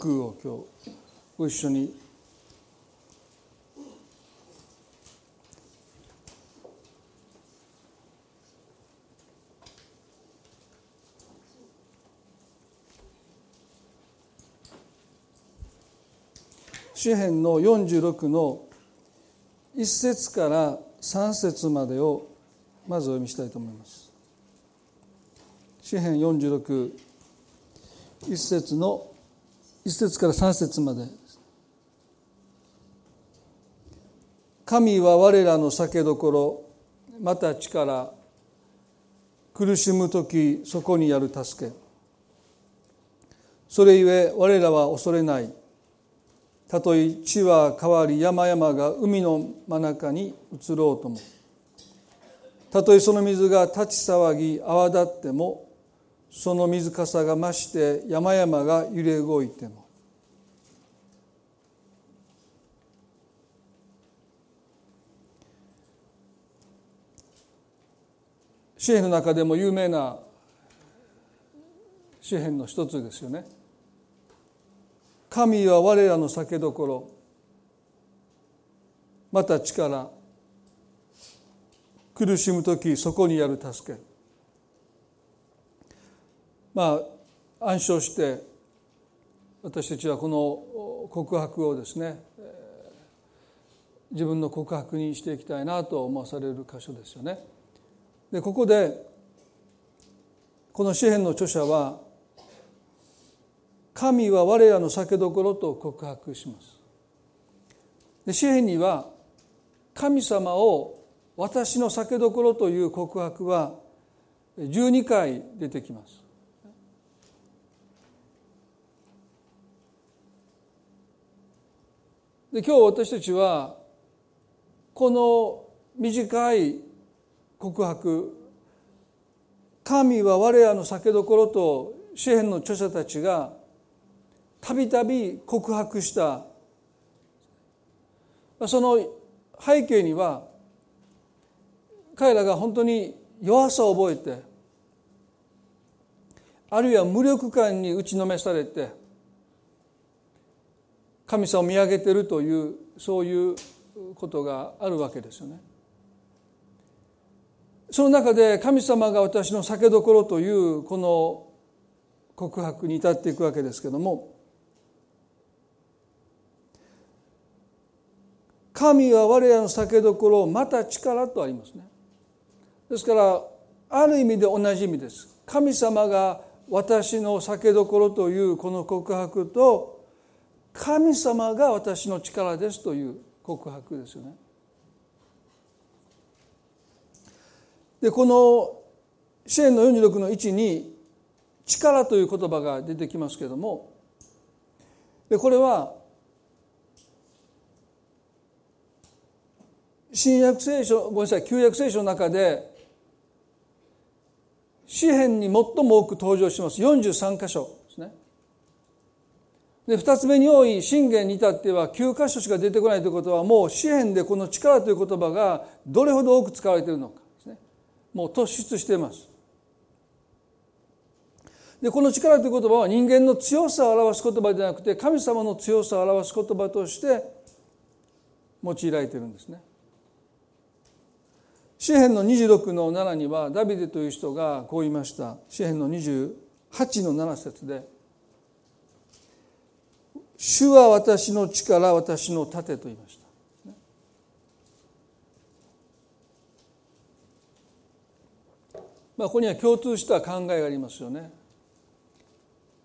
6を今日ご一緒に詩編の46の1節から3節までをまずお読みしたいと思います。詩編46 1節の1節から3節まで。神は我らの酒どころまた力苦しむ時そこにある助け。それゆえ我らは恐れない。たとえ地は変わり山々が海の真中に移ろうとも。たとえその水が立ち騒ぎ泡立ってもその水かさが増して山々が揺れ動いても。詩篇の中でも有名な詩篇の一つですよね。神は我らの酒どころまた力苦しむ時そこにある助けまあ暗唱して私たちはこの告白をですね自分の告白にしていきたいなと思わされる箇所ですよね。でここでこの詩篇の著者は「神は我らの酒どころ」と告白します。で詩篇には神様を私の酒どころという告白は12回出てきます。で今日私たちはこの短い告白神は我らの酒どころと詩篇の著者たちがたびたび告白したその背景には彼らが本当に弱さを覚えてあるいは無力感に打ちのめされて神様を見上げてるというそういうことがあるわけですよね。その中で神様が私の酒どころというこの告白に至っていくわけですけども神は我らの酒どころまた力とありますね。ですからある意味で同じ意味です。神様が私の酒どころというこの告白と神様が私の力ですという告白ですよね。でこの支援の46の1に「力」という言葉が出てきますけれどもでこれは新約聖書ごめんなさい旧約聖書の中で詩篇に最も多く登場します43箇所ですね。で2つ目に多い信玄に至っては9箇所しか出てこないということはもう詩篇でこの力という言葉がどれほど多く使われているのかもう突出しています。でこの力という言葉は人間の強さを表す言葉ではなくて神様の強さを表す言葉として用いられているんですね。詩篇の26の7にはダビデという人がこう言いました。詩篇の28の7節で「主は私の力私の盾と言いました。まあ、ここには共通した考えがありますよね。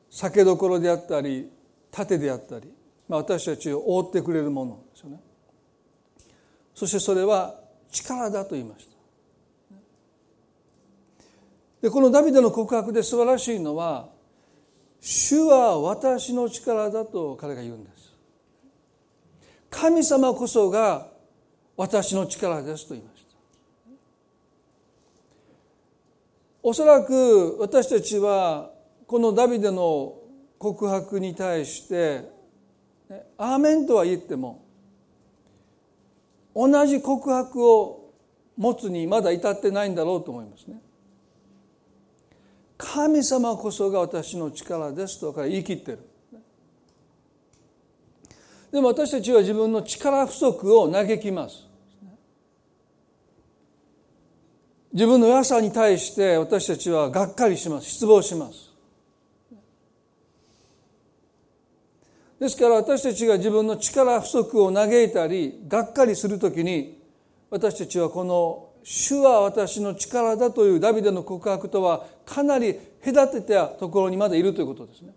酒どころであったり盾であったり、まあ、私たちを覆ってくれるものですよね。そしてそれは力だと言いました。でこのダビデの告白で素晴らしいのは主は私の力だと彼が言うんです神様こそが私の力ですと言いましたおそらく私たちはこのダビデの告白に対して「アーメン」とは言っても同じ告白を持つにまだ至ってないんだろうと思いますね。神様こそが私の力ですと彼言い切ってるでも私たちは自分の力不足を嘆きます自分の弱さに対して私たちはがっかりします。失望します。ですから私たちが自分の力不足を嘆いたりがっかりするときに私たちはこの「主は私の力だ」というダビデの告白とはかなり隔てたところにまでいるということですね。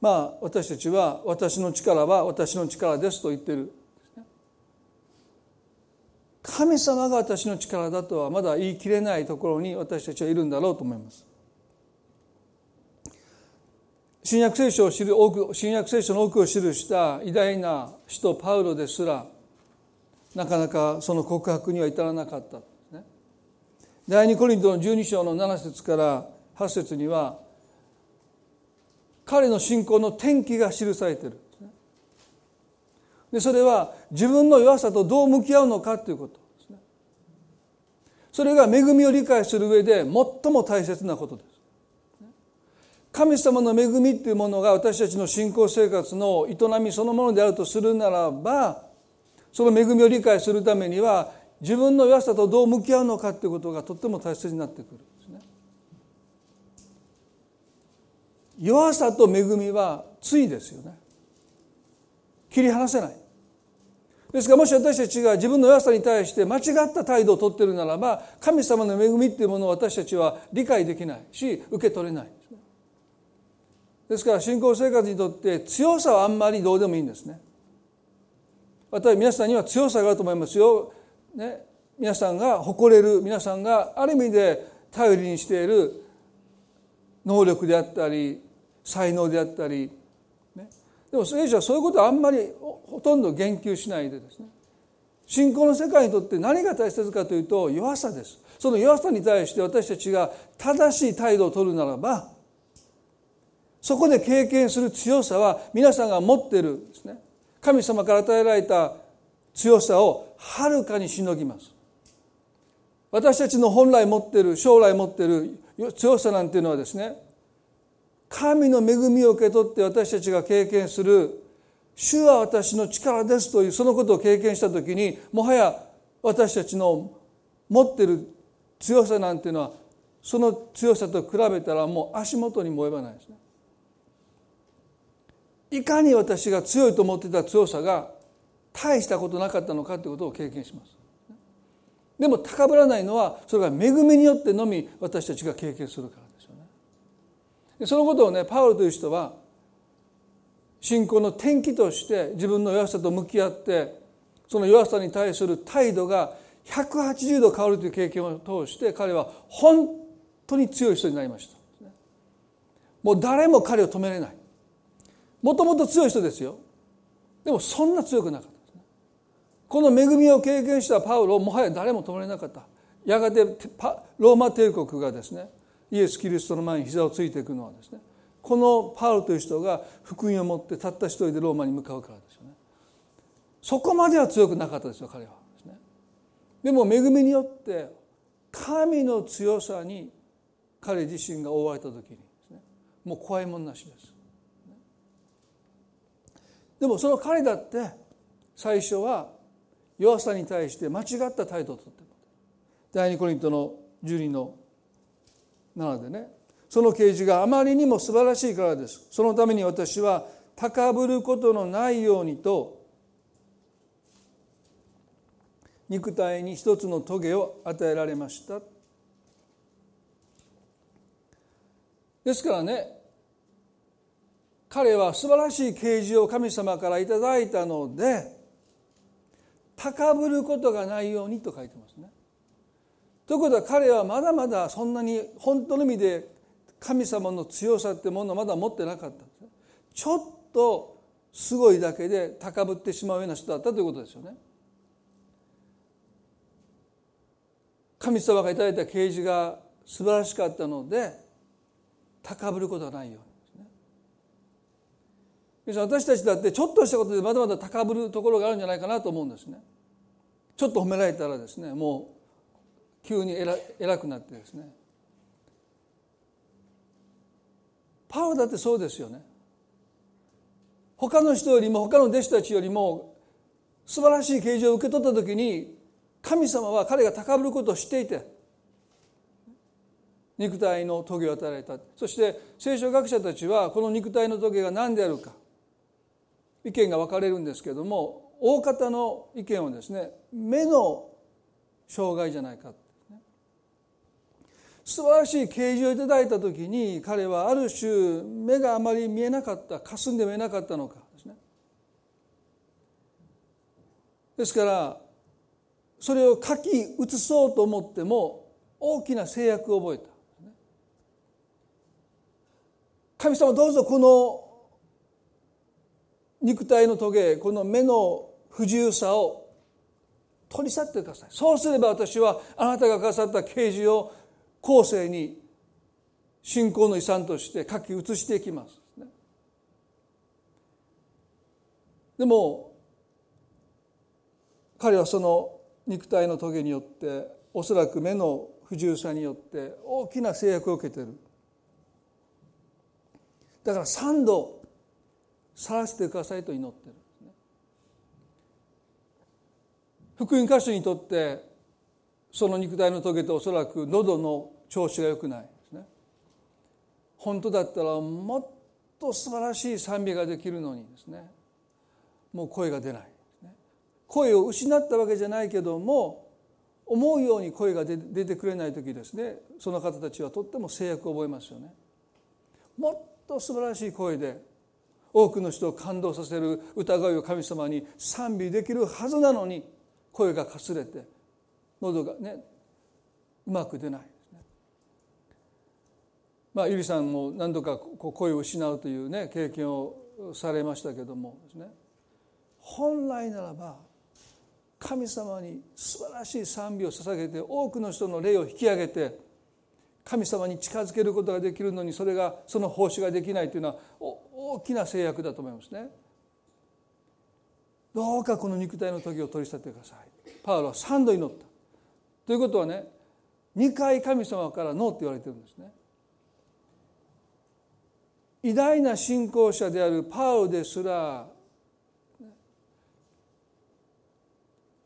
まあ私たちは「私の力は私の力です」と言ってる。神様が私の力だとはまだ言い切れないところに私たちはいるんだろうと思います。新約聖書を知る多く新約聖書の多くを記した偉大な使徒パウロですらなかなかその告白には至らなかったね。第二コリントの12章の7節から8節には彼の信仰の転機が記されているでそれは自分の弱さとどう向き合うのかということですねそれが恵みを理解する上で最も大切なことです神様の恵みっていうものが私たちの信仰生活の営みそのものであるとするならばその恵みを理解するためには自分の弱さとどう向き合うのかということがとっても大切になってくるんですね。弱さと恵みは対ですよね。切り離せない。ですからもし私たちが自分の弱さに対して間違った態度をとっているならば神様の恵みっていうものを私たちは理解できないし受け取れない。ですから信仰生活にとって強さはあんまりどうでもいいんですね。私皆さんには強さがあると思いますよ、ね、皆さんが誇れる皆さんがある意味で頼りにしている能力であったり才能であったりでも聖書はそういうことはあんまりほとんど言及しないでですね。信仰の世界にとって何が大切かというと弱さです。その弱さに対して私たちが正しい態度を取るならばそこで経験する強さは皆さんが持っているですね。神様から与えられた強さをはるかにしのぎます。私たちの本来持っている将来持っている強さなんていうのはですね神の恵みを受け取って私たちが経験する主は私の力ですというそのことを経験した時にもはや私たちの持ってる強さなんていうのはその強さと比べたらもう足元にも及ばないですね。いかに私が強いと思っていた強さが大したことなかったのかということを経験します。でも高ぶらないのはそれが恵みによってのみ私たちが経験するから。そのことをねパウロという人は信仰の転機として自分の弱さと向き合ってその弱さに対する態度が180度変わるという経験を通して彼は本当に強い人になりました。もう誰も彼を止めれない。もともと強い人ですよ。でもそんな強くなかった。ですねこの恵みを経験したパウロをもはや誰も止めれなかった。やがてローマ帝国がですねイエス・キリストの前に膝をついていくのはですねこのパウロという人が福音を持ってたった一人でローマに向かうからですよね。そこまでは強くなかったですよ彼はですね。でも恵みによって神の強さに彼自身が覆われた時にですねもう怖いもんなしです。でもその彼だって最初は弱さに対して間違った態度をとって第二コリントの12のなのでねその啓示があまりにも素晴らしいからです。そのために私は高ぶることのないようにと肉体に一つの棘を与えられました。ですからね彼は素晴らしい啓示を神様からいただいたので高ぶることがないようにと書いてますね。ということは彼はまだまだそんなに本当の意味で神様の強さってものをまだ持ってなかったんですちょっとすごいだけで高ぶってしまうような人だったということですよね。神様がいただいた啓示が素晴らしかったので高ぶることはないようにですね。私たちだってちょっとしたことでまだまだ高ぶるところがあるんじゃないかなと思うんですね。ちょっと褒められたらですねもう急に偉偉くなってですね。パウロだってそうですよね。他の人よりも他の弟子たちよりも素晴らしい啓示を受け取った時に神様は彼が高ぶることを知っていて肉体の棘を与えられた。そして聖書学者たちはこの肉体の棘が何であるか意見が分かれるんですけれども大方の意見はですね目の障害じゃないか素晴らしい啓示をいただいた時に彼はある種目があまり見えなかった霞んで見えなかったのか。ですねですからそれを書き写そうと思っても大きな制約を覚えた。神様どうぞこの肉体の棘この目の不自由さを取り去ってください。そうすれば私はあなたがくださった啓示を後世に信仰の遺産として書き写していきます。でも彼はその肉体の棘によっておそらく目の不自由さによって大きな制約を受けてるだから三度去らせてくださいと祈ってる福音歌手にとってその肉体の棘とおそらく喉の調子が良くないですね。本当だったらもっと素晴らしい賛美ができるのにですね。もう声が出ない声を失ったわけじゃないけども思うように声が出てくれない時ですね。その方たちはとっても制約を覚えますよね。もっと素晴らしい声で多くの人を感動させる歌声を神様に賛美できるはずなのに声がかすれて喉がねうまく出ない。まあ、ゆりさんも何度か声を失うというね経験をされましたけどもですね本来ならば神様に素晴らしい賛美を捧げて多くの人の霊を引き上げて神様に近づけることができるのにそれがその奉仕ができないというのは大きな制約だと思いますね。どうかこの肉体の時を取り去ってください。パウロは3度祈った。ということはね2回神様からノーって言われてるんですね。偉大な信仰者であるパウですら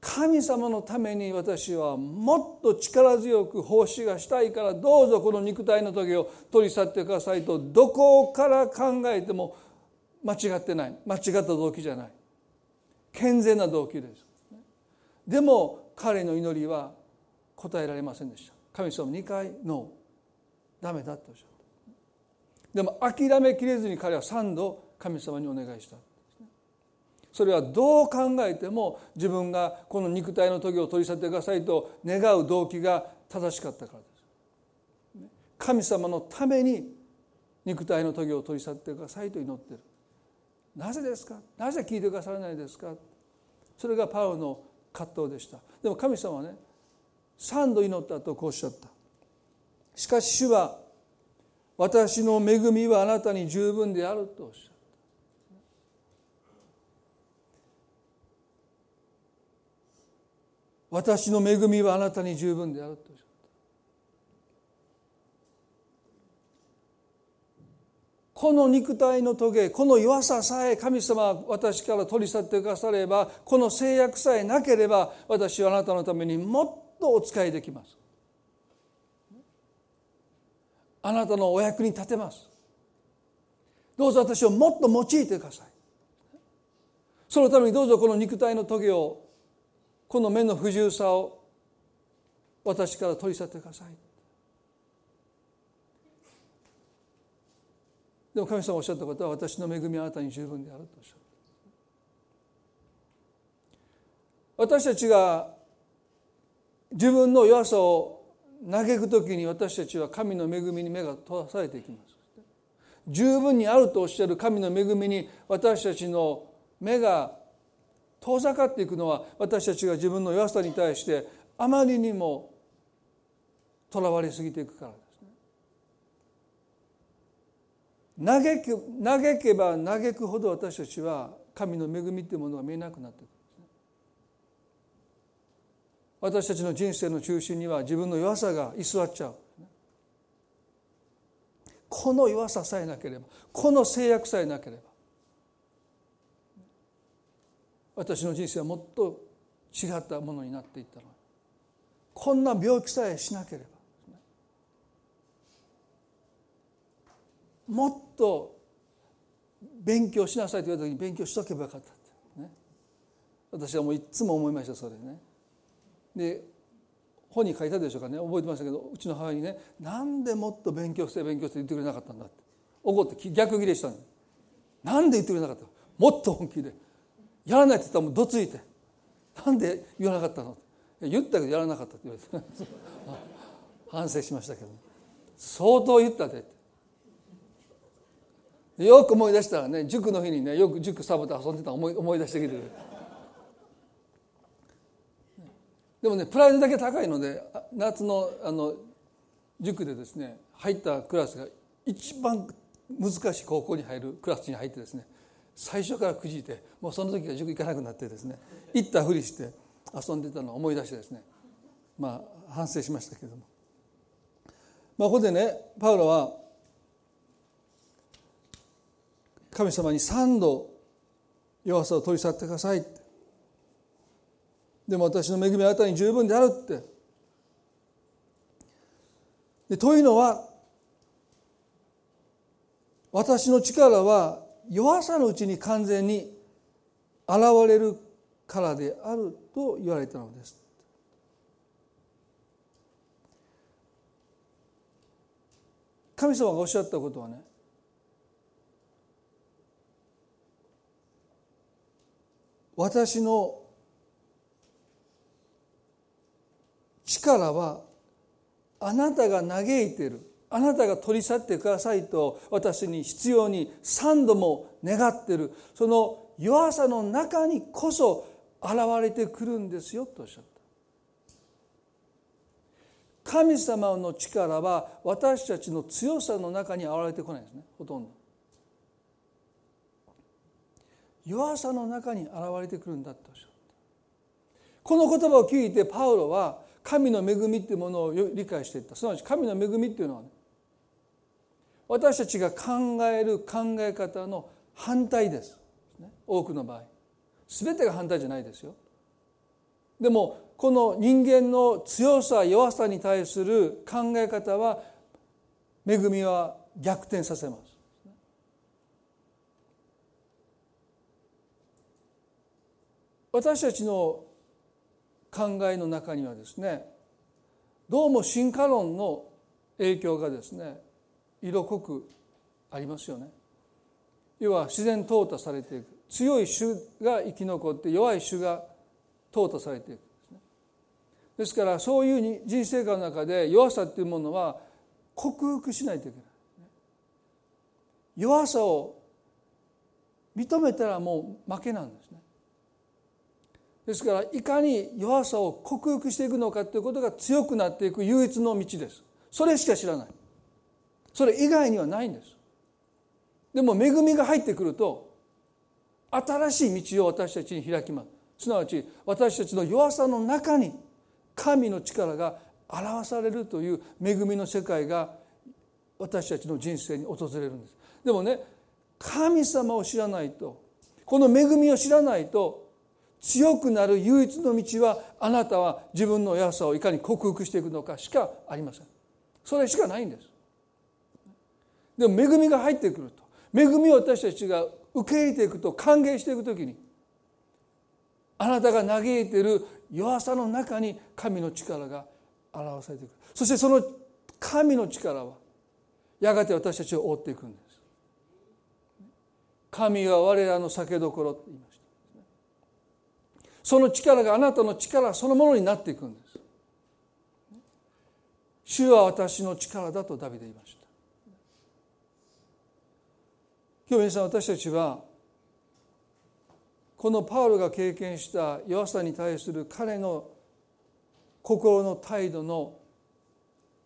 神様のために私はもっと力強く奉仕がしたいからどうぞこの肉体の時を取り去ってくださいとどこから考えても間違ってない。間違った動機じゃない。健全な動機です。でも彼の祈りは答えられませんでした。神様2回ノー。ダメだとおっしゃる。でも諦めきれずに彼は3度神様にお願いした。それはどう考えても自分がこの肉体の時を取り去ってくださいと願う動機が正しかったからです。神様のために肉体の時を取り去ってくださいと祈ってる。なぜですか？なぜ聞いてくださらないですか？それがパウの葛藤でした。でも神様はね3度祈ったとこうおっしゃった。しかし主は私の恵みはあなたに十分であるとおっしゃった。私の恵みはあなたに十分であるとおっしゃった。この肉体の棘この弱ささえ神様は私から取り去ってくださればこの制約さえなければ私はあなたのためにもっとお使いできます。あなたのお役に立てます。どうぞ私をもっと用いてください。そのためにどうぞこの肉体の棘をこの目の不自由さを私から取り去ってください。でも神様おっしゃったことは私の恵みはあなたに十分であるとおっしゃる私たちが自分の弱さを嘆く時に私たちは神の恵みに目が閉ざされていきます。十分にあるとおっしゃる神の恵みに私たちの目が遠ざかっていくのは私たちが自分の弱さに対してあまりにもとらわれすぎていくからですね。嘆く嘆けば嘆くほど私たちは神の恵みというものが見えなくなっていく私たちの人生の中心には自分の弱さが居座っちゃう。この弱ささえなければこの制約さえなければ私の人生はもっと違ったものになっていったのこんな病気さえしなければもっと勉強しなさいと言われた時に勉強しとけばよかったって、ね、私はもういつも思いましたそれね。で本に書いたでしょうかね。覚えてましたけどうちの母親にねなんでもっと勉強して勉強して言ってくれなかったんだ？って。怒って逆ギレしたのなんで言ってくれなかったもっと本気でやらないって言ったらもうどついてなんで言わなかったの言ったけどやらなかったって言われて 反省しましたけど。相当言ったで。よく思い出したらね塾の日にねよく塾サボって遊んでた思い思い出してきて。でもねプライドだけ高いので夏のあの塾でですね入ったクラスが一番難しい高校に入るクラスに入ってですね最初からくじいてもうその時は塾行かなくなってですね行ったふりして遊んでたのを思い出してですねまあ反省しましたけれども、まあ、ここでねパウロは神様に3度弱さを取り去ってくださいでも私の恵みはあなたに十分であるってでというのは私の力は弱さのうちに完全に現れるからであると言われたのです。神様がおっしゃったことはね私の力はあなたが嘆いている。あなたが取り去ってくださいと私に必要に三度も願っている。その弱さの中にこそ現れてくるんですよとおっしゃった。神様の力は私たちの強さの中に現れてこないですねほとんど。弱さの中に現れてくるんだとおっしゃった。この言葉を聞いてパウロは神の恵みっていうものを理解していった。すなわち神の恵みっていうのは、ね、私たちが考える考え方の反対です。多くの場合。全てが反対じゃないですよ。でもこの人間の強さ弱さに対する考え方は恵みは逆転させます。私たちの考えの中にはですねどうも進化論の影響がですね色濃くありますよね。要は自然淘汰されていく。強い種が生き残って弱い種が淘汰されていく。ですからそういう人生観の中で弱さっていうものは克服しないといけない。弱さを認めたらもう負けなんですね。ですからいかに弱さを克服していくのかということが強くなっていく唯一の道です。それしか知らない。それ以外にはないんです。でも恵みが入ってくると新しい道を私たちに開きます。すなわち私たちの弱さの中に神の力が表されるという恵みの世界が私たちの人生に訪れるんです。でもね神様を知らないとこの恵みを知らないと強くなる唯一の道はあなたは自分の弱さをいかに克服していくのかしかありません。それしかないんです。でも恵みが入ってくると。恵みを私たちが受け入れていくと歓迎していくときにあなたが嘆いている弱さの中に神の力が表されていくそしてその神の力はやがて私たちを覆っていくんです。神は我らの酒どころと言いましたその力があなたの力そのものになっていくんです。主は私の力だとダビデ言いました。今日皆さん私たちはこのパウロが経験した弱さに対する彼の心の態度の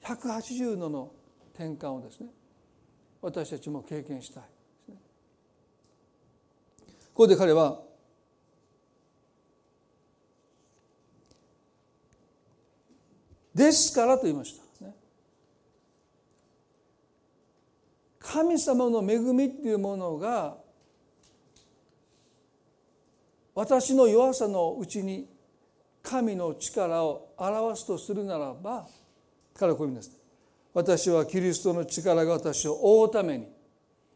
180度の転換をですね私たちも経験したいここで彼は「ですから」と言いました。神様の恵みっていうものが私の弱さのうちに神の力を表すとするならば彼はこういう意味です。私はキリストの力が私を覆うために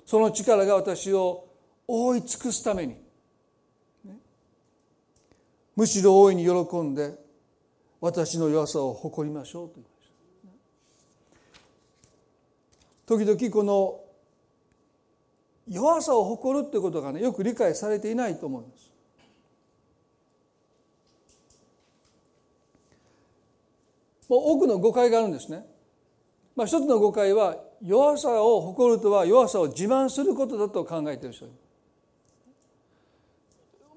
その力が私を覆い尽くすためにむしろ大いに喜んで私の弱さを誇りましょうと言いました時々この弱さを誇るってことがねよく理解されていないと思います。もう多くの誤解があるんですね。まあ、一つの誤解は弱さを誇るとは弱さを自慢することだと考えている人。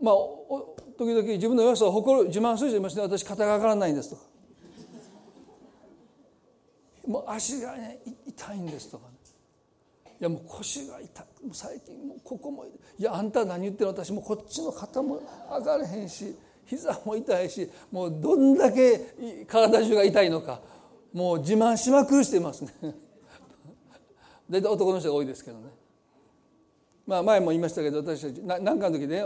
まあ時々自分の弱さを誇る自慢する人いますね。私肩が上がらないんですとか。もう足がね痛いんですとかね。いやもう腰が痛い。最近もうここもい。やあんた何言ってるの？私もこっちの肩も上がれへんし膝も痛いしもうどんだけ体中が痛いのかもう自慢しまくるしていますね。大体男の人が多いですけどね。まあ前も言いましたけど私たち何かの時ね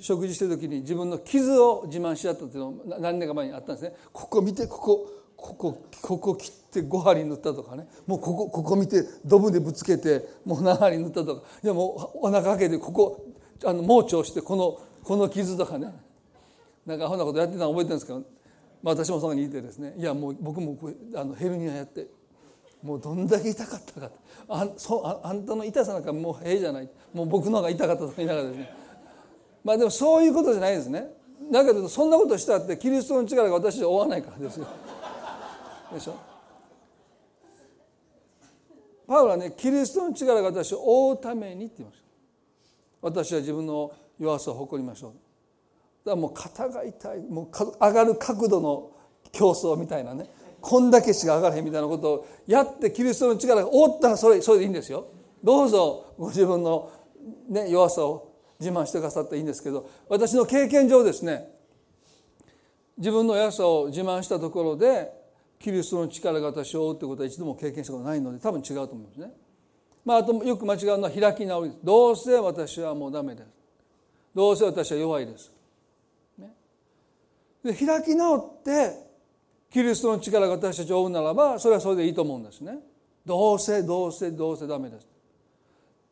食事してる時に自分の傷を自慢し合ったっていうのも何年か前にあったんですね。ここ見てここここここ切って5針塗ったとかね。もうここここ見てドブでぶつけてもう7針塗ったとか。いやもうお腹かけてここあの盲腸してこのこの傷とかね。なんかアホなことやってたの覚えてるんですけど、まあ、私もそこにいてですねいやもう僕もあのヘルニアやって。もうどんだけ痛かったか。あそああんたの痛さなんかもうええじゃない。もう僕の方が痛かったと言いながらですね。まあでもそういうことじゃないですね。だけどそんなことしたって キリストの力が私を追わないからですよ。でしょ？パウロはねキリストの力が私を追うためにって言いました。私は自分の弱さを誇りましょう。だからもう肩が痛いもう上がる角度の競争みたいなね。こんだけしか上がらへんみたいなことをやってキリストの力が覆ったらそれそれでいいんですよ。どうぞご自分の、ね、弱さを自慢してくださっていいんですけど私の経験上ですね自分の弱さを自慢したところでキリストの力が私を覆うということは一度も経験したことないので多分違うと思いますね。まあ、あとよく間違うのは開き直りです。どうせ私はもうダメです。どうせ私は弱いです。ね。で開き直ってキリストの力が私たちを追うならばそれはそれでいいと思うんですね。どうせどうせどうせダメです。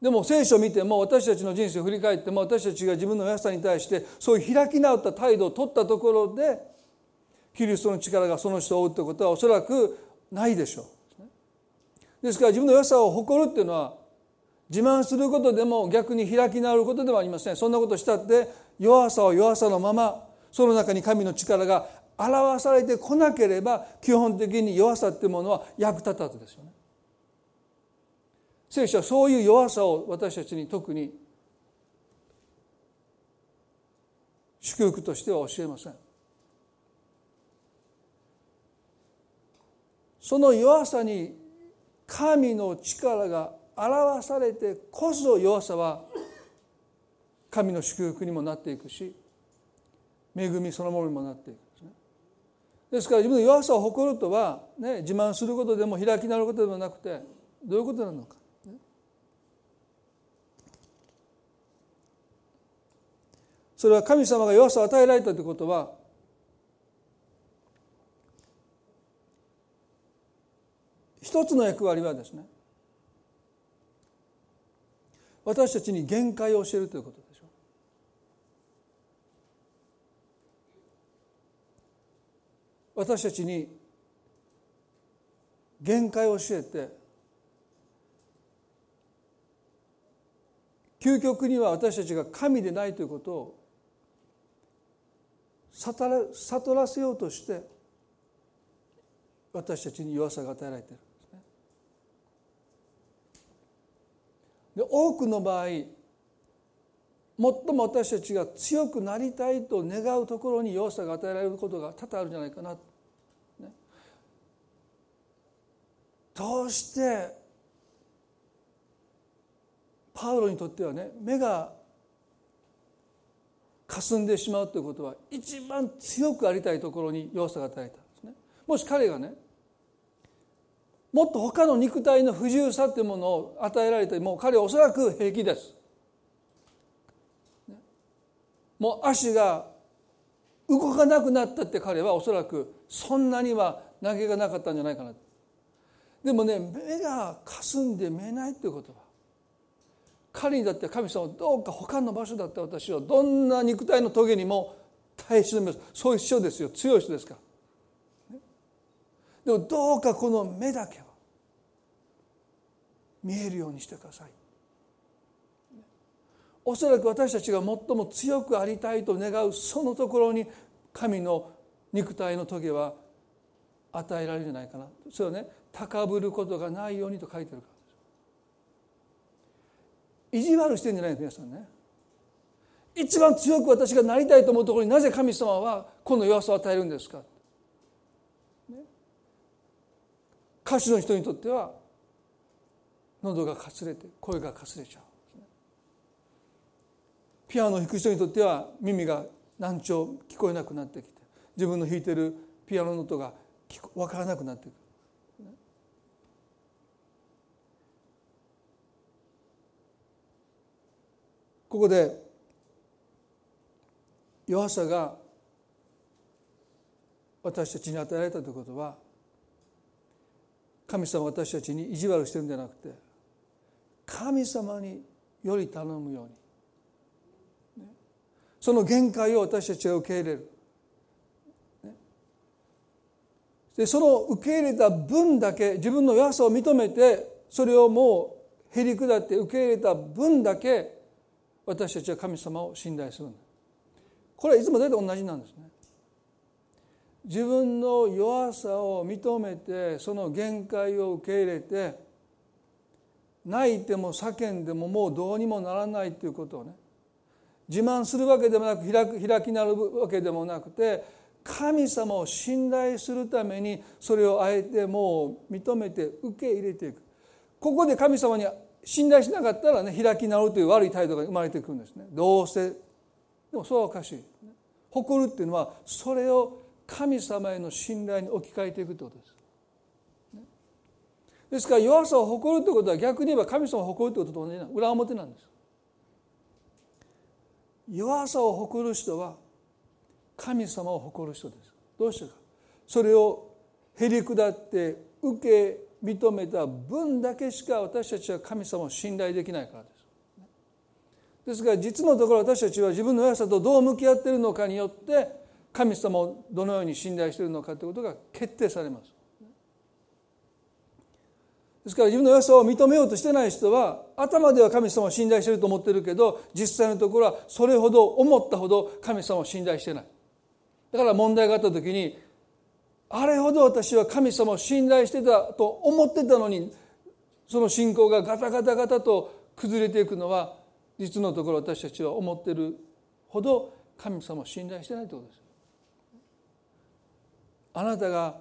でも聖書を見ても私たちの人生を振り返っても私たちが自分の安さに対してそういう開き直った態度を取ったところでキリストの力がその人を追うということはおそらくないでしょう。ですから自分の良さを誇るっていうのは自慢することでも逆に開き直ることではありません。そんなことしたって弱さを弱さのままその中に神の力が表されてこなければ基本的に弱さっていうものは役立たずですよね。聖書はそういう弱さを私たちに特に祝福としては教えません。その弱さに神の力が表されてこそ弱さは神の祝福にもなっていくし恵みそのものにもなっていくです。から自分の弱さを誇るとは、ね、自慢することでも開き直ることでもなくてどういうことなのか。それは神様が弱さを与えられたということは一つの役割はですね私たちに限界を教えるということ私たちに限界を教えて究極には私たちが神でないということを悟らせようとして私たちに弱さが与えられているんですね。で多くの場合最も私たちが強くなりたいと願うところに弱さが与えられることが多々あるんじゃないかな、ね、どうしてパウロにとってはね目が霞んでしまうということは一番強くありたいところに弱さが与えたんですね。もし彼がねもっと他の肉体の不自由さというものを与えられても彼はおそらく平気です。もう足が動かなくなったって彼はおそらくそんなには投げがなかったんじゃないかな。でもね目がかすんで見えないっていうことは彼にだって神様はどうか他の場所だって私はどんな肉体の棘にも耐え忍びます。そういう人ですよ。強い人ですから。でもどうかこの目だけは見えるようにしてください。おそらく私たちが最も強くありたいと願うそのところに神の肉体の棘は与えられるんじゃないかな。それはね。高ぶることがないようにと書いてるから意地悪してんじゃない皆さんね。一番強く私がなりたいと思うところになぜ神様はこの弱さを与えるんですか、歌手の人にとっては喉がかすれて声がかすれちゃう。ピアノを弾く人にとっては耳が難聴聞こえなくなってきて自分の弾いてるピアノの音が分からなくなってくる。ここで弱さが私たちに与えられたということは神様私たちに意地悪してるんじゃなくて神様により頼むようにその限界を私たちは受け入れる。でその受け入れた分だけ自分の弱さを認めてそれをもうへり下って受け入れた分だけ私たちは神様を信頼するこれはいつも大体同じなんですね。自分の弱さを認めてその限界を受け入れて泣いても叫んでももうどうにもならないということをね自慢するわけでもなく開く開きなるわけでもなくて神様を信頼するためにそれをあえてもう認めて受け入れていく。ここで神様に信頼しなかったらね開き直るという悪い態度が生まれてくるんですね。どうせでもそれはおかしい。誇るっていうのはそれを神様への信頼に置き換えていくということです。ですから弱さを誇るということは逆に言えば神様を誇るということと同じな裏表なんです。弱さを誇る人は神様を誇る人ですどうしてかそれをへり下って受け認めた分だけしか私たちは神様を信頼できないからです。ですから実のところ私たちは自分の弱さとどう向き合っているのかによって神様をどのように信頼しているのかということが決定されます。ですから自分の弱さを認めようとしてない人は頭では神様を信頼してると思ってるけど実際のところはそれほど思ったほど神様を信頼してない。だから問題があった時にあれほど私は神様を信頼してたと思ってたのにその信仰がガタガタガタと崩れていくのは実のところ私たちは思ってるほど神様を信頼してないということです。あなたが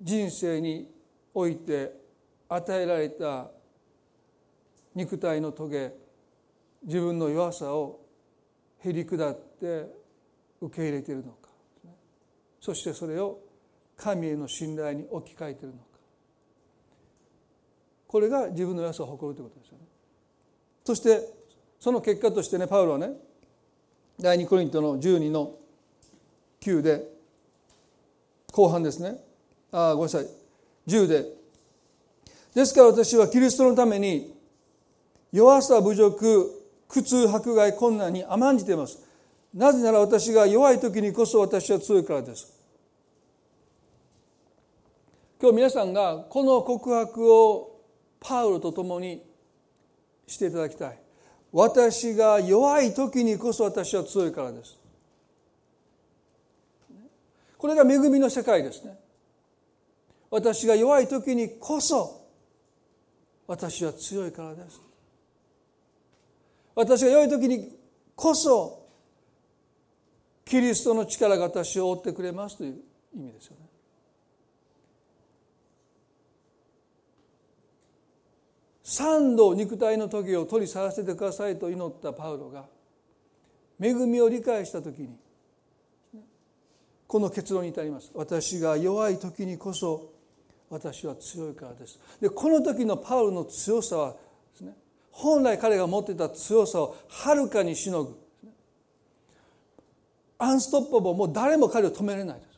人生において与えられた肉体の棘自分の弱さをへり下って受け入れているのか。そしてそれを神への信頼に置き換えているのか。これが自分の弱さを誇るということですよね。そしてその結果としてねパウロはね第2コリントの12の9で後半ですね。ああごめんなさい。10でですから私はキリストのために弱さ侮辱苦痛迫害困難に甘んじています。なぜなら私が弱い時にこそ私は強いからです。今日皆さんがこの告白をパウロと共にしていただきたい。私が弱い時にこそ私は強いからです。これが恵みの世界ですね。私が弱い時にこそ私は強いからです私が弱い時にこそキリストの力が私を追ってくれますという意味ですよね。三度肉体の時を取り去らせてくださいと祈ったパウロが恵みを理解した時にこの結論に至ります私が弱い時にこそ私は強いからです。でこの時のパウロの強さはですね本来彼が持っていた強さをはるかにしのぐ。アンストッパボーもう誰も彼を止めれないです。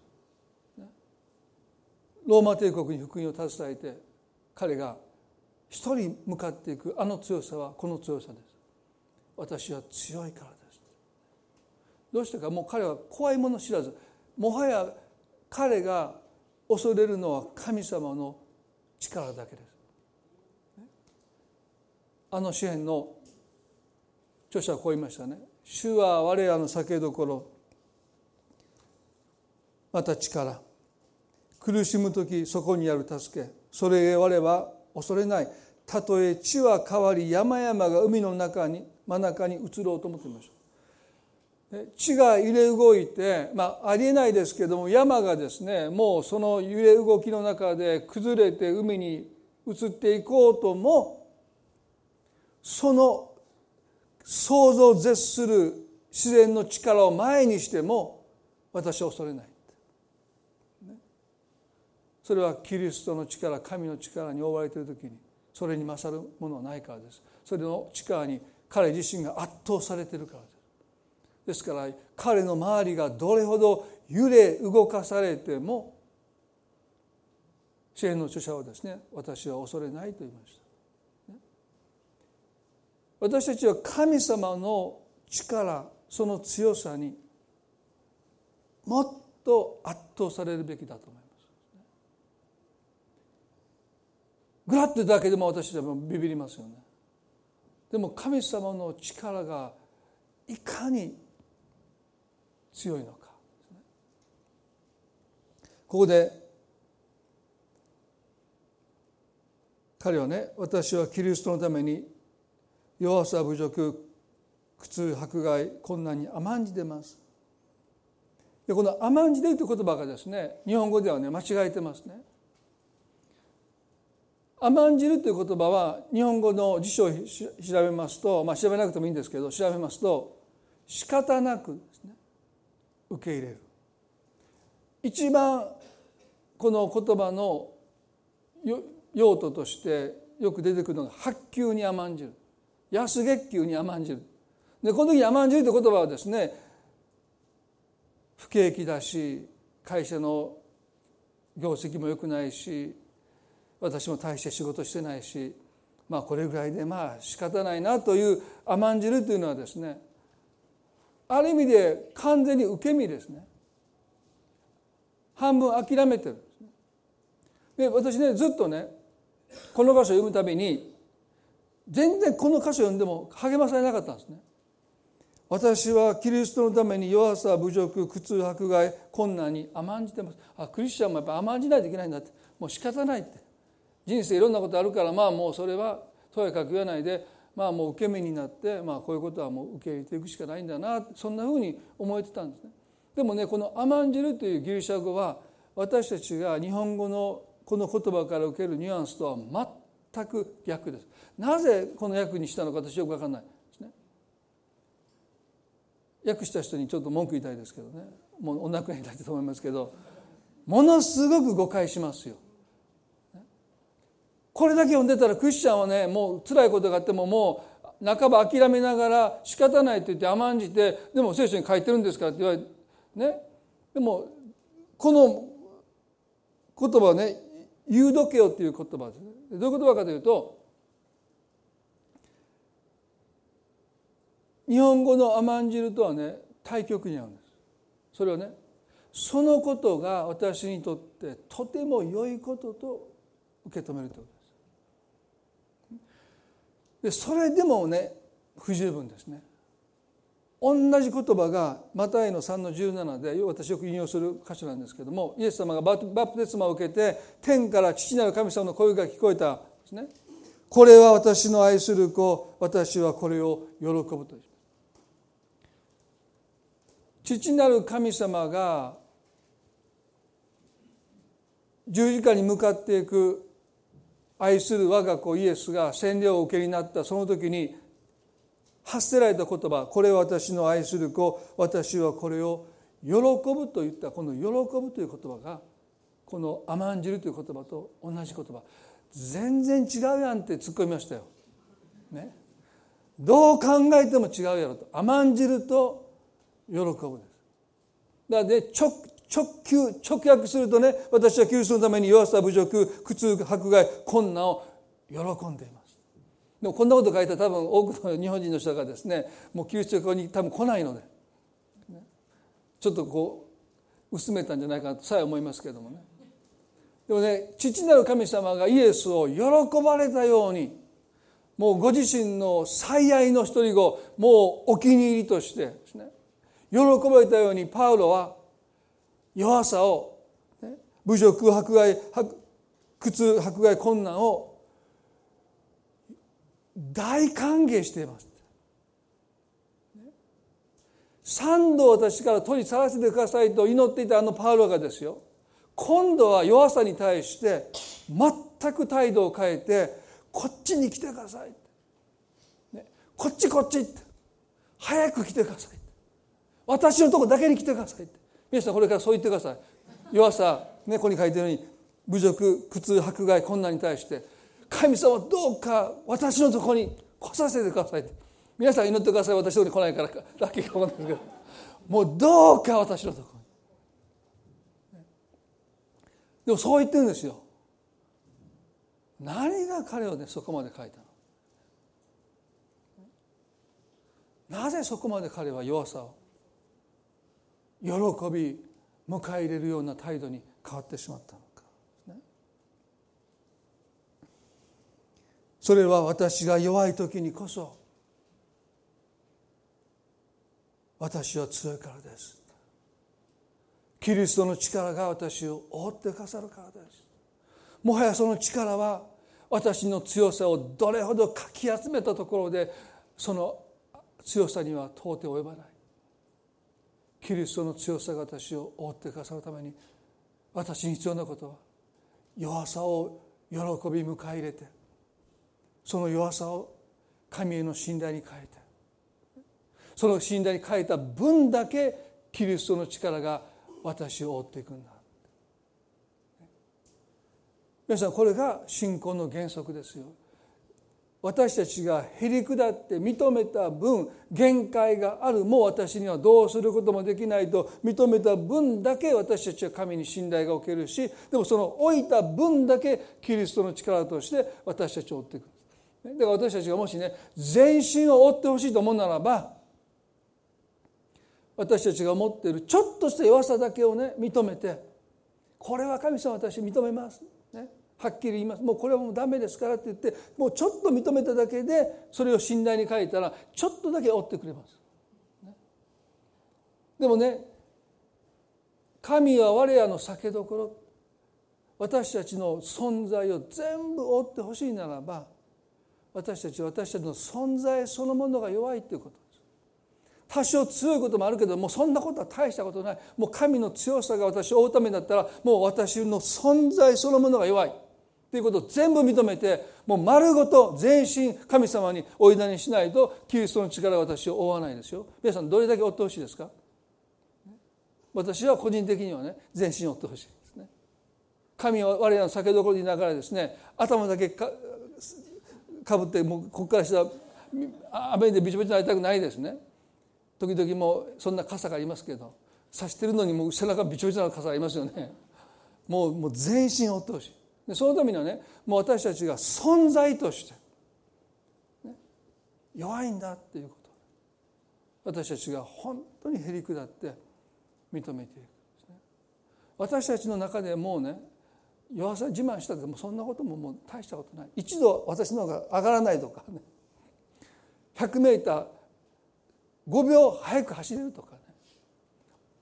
ローマ帝国に福音を携えて彼が一人向かっていくあの強さはこの強さです。私は強いからです。どうしてかもう彼は怖いもの知らず。もはや彼が恐れるのは神様の力だけです。あの詩篇の著者はこう言いましたね「主は我らの酒どころまた力。苦しむ時そこにある助け。それへ我は恐れない。たとえ地は変わり山々が海の中に真ん中に移ろうと思っていました。地が揺れ動いて、まあ、ありえないですけども山がですねもうその揺れ動きの中で崩れて海に移っていこうともその想像を絶する自然の力を前にしても私は恐れない。それはキリストの力神の力に覆われている時にそれに勝るものはないからです。それの力に彼自身が圧倒されているからです。ですから彼の周りがどれほど揺れ動かされても支援の著者はですね私は恐れないと言いました。私たちは神様の力その強さにもっと圧倒されるべきだと思います。グラッてだけでも私たちはビビりますよね。でも神様の力がいかに強いのか。ここで彼はね私はキリストのために弱さ侮辱苦痛迫害困難に甘んじてます。でこの甘んじてるという言葉がですね日本語ではね間違えてますね。甘んじるという言葉は日本語の辞書を調べますと、まあ、調べなくてもいいんですけど調べますと仕方なく受け入れる。一番この言葉の用途としてよく出てくるのが発給に甘んじる。安月給に甘んじる。でこの時に甘んじるという言葉はですね不景気だし会社の業績も良くないし私も大して仕事してないしまあこれぐらいでまあ仕方ないなという甘んじるというのはですねある意味で完全に受け身ですね。半分諦めてるで私ねずっとねこの箇所を読むたびに全然この箇所を読んでも励まされなかったんですね。私はキリストのために弱さ侮辱苦痛迫害困難に甘んじてます。あクリスチャンもやっぱ甘んじないといけないんだって。もう仕方ないって。人生いろんなことあるからまあもうそれはとやかく言わないでまあもう受け身になってまあこういうことはもう受け入れていくしかないんだなそんなふうに思えてたんですね。でもねこの「甘んじる」というギリシャ語は私たちが日本語のこの言葉から受けるニュアンスとは全く逆です。なぜこの訳にしたのか私よく分かんないですね。訳した人にちょっと文句言いたいですけどねもうお亡くなりになったと思いますけどものすごく誤解しますよ。これだけ読んでたらクリスチャンはねもう辛いことがあってももう半ば諦めながら仕方ないと言って甘んじてでも聖書に書いてるんですかって言われてね。でもこの言葉はね「言うどけよ」っていう言葉ですね。どういう言葉かというと日本語の甘んじるとはね対極にあるんです。それはねそのことが私にとってとても良いことと受け止めるということ。でそれでもね不十分ですね。同じ言葉がマタイの3の17で私よく引用する箇所なんですけどもイエス様がバプテスマを受けて天から父なる神様の声が聞こえたですね。これは私の愛する子私はこれを喜ぶと父なる神様が十字架に向かっていく愛する我が子イエスが洗礼を受けになったその時に発せられた言葉これは私の愛する子私はこれを喜ぶといったこの喜ぶという言葉がこの甘んじるという言葉と同じ言葉全然違うやんって突っ込みましたよ。ね、どう考えても違うやろと甘んじると喜ぶです。だからね直直球直訳するとね私はキリストのために弱さ侮辱苦痛迫害困難を喜んでいます。でもこんなこと書いたら多分多くの日本人の人がですねもうキリスト教に多分来ないのでちょっとこう薄めたんじゃないかなとさえ思いますけどもね。でもね父なる神様がイエスを喜ばれたようにもうご自身の最愛の一人子もうお気に入りとしてですね喜ばれたようにパウロは弱さを、ね、侮辱迫害苦痛迫害困難を大歓迎しています。三度私から取り去らせてくださいと祈っていたあのパウロがですよ。今度は弱さに対して全く態度を変えてこっちに来てください、ね、こっちこっちって。早く来てください私のとこだけに来てください皆さんこれからそう言ってください。弱さ、ね、に書いてるように侮辱苦痛迫害困難に対して神様どうか私のとこに来させてください。皆さん祈ってください私のとこに来ないからラッキーかもないけど。もうどうか私のとこに。でもそう言ってるんですよ。何が彼をねそこまで書いたの？なぜそこまで彼は弱さを喜び迎え入れるような態度に変わってしまったのか、それは私が弱い時にこそ私は強いからです。キリストの力が私を覆ってくださるからです。もはやその力は私の強さをどれほどかき集めたところでその強さには到底及ばない。キリストの強さが私を覆ってくださるために私に必要なことは弱さを喜び迎え入れてその弱さを神への信頼に変えてその信頼に変えた分だけキリストの力が私を覆っていくんだ。皆さんこれが信仰の原則ですよ。私たちがへり下って認めた分限界があるもう私にはどうすることもできないと認めた分だけ私たちは神に信頼がおけるしでもその置いた分だけキリストの力として私たちを追っていくだから私たちがもしね全身を追ってほしいと思うならば私たちが持っているちょっとした弱さだけをね認めてこれは神様私認めます。はっきり言います。もうこれはもうダメですからって言ってもうちょっと認めただけでそれを信頼に書いたらちょっとだけ追ってくれます。でもね神は我らの酒どころ私たちの存在を全部追ってほしいならば私たちは私たちの存在そのものが弱いということです。多少強いこともあるけどもうそんなことは大したことない。もう神の強さが私を追うためだったらもう私の存在そのものが弱い。ということを全部認めてもう丸ごと全身神様にお委ねしないとキリストの力が私を覆わないですよ。皆さんどれだけ追ってほしいですか？私は個人的にはね全身追ってほしいですね。神は我らの酒どころにいながらですね頭だけかかぶってもうここから下雨でびちょびちょになりたくないですね。時々もうそんな傘がありますけど差してるのにもう背中びちょびちょな傘ありますよね。もうもう全身追ってほしい。でそのためにはねもう私たちが存在として、ね、弱いんだっていうこと。私たちが本当にへり下って認めていく、ね、私たちの中でもうね弱さ自慢したってもそんなことももう大したことない。一度私の方が上がらないとかね。100m5 秒早く走れるとかね。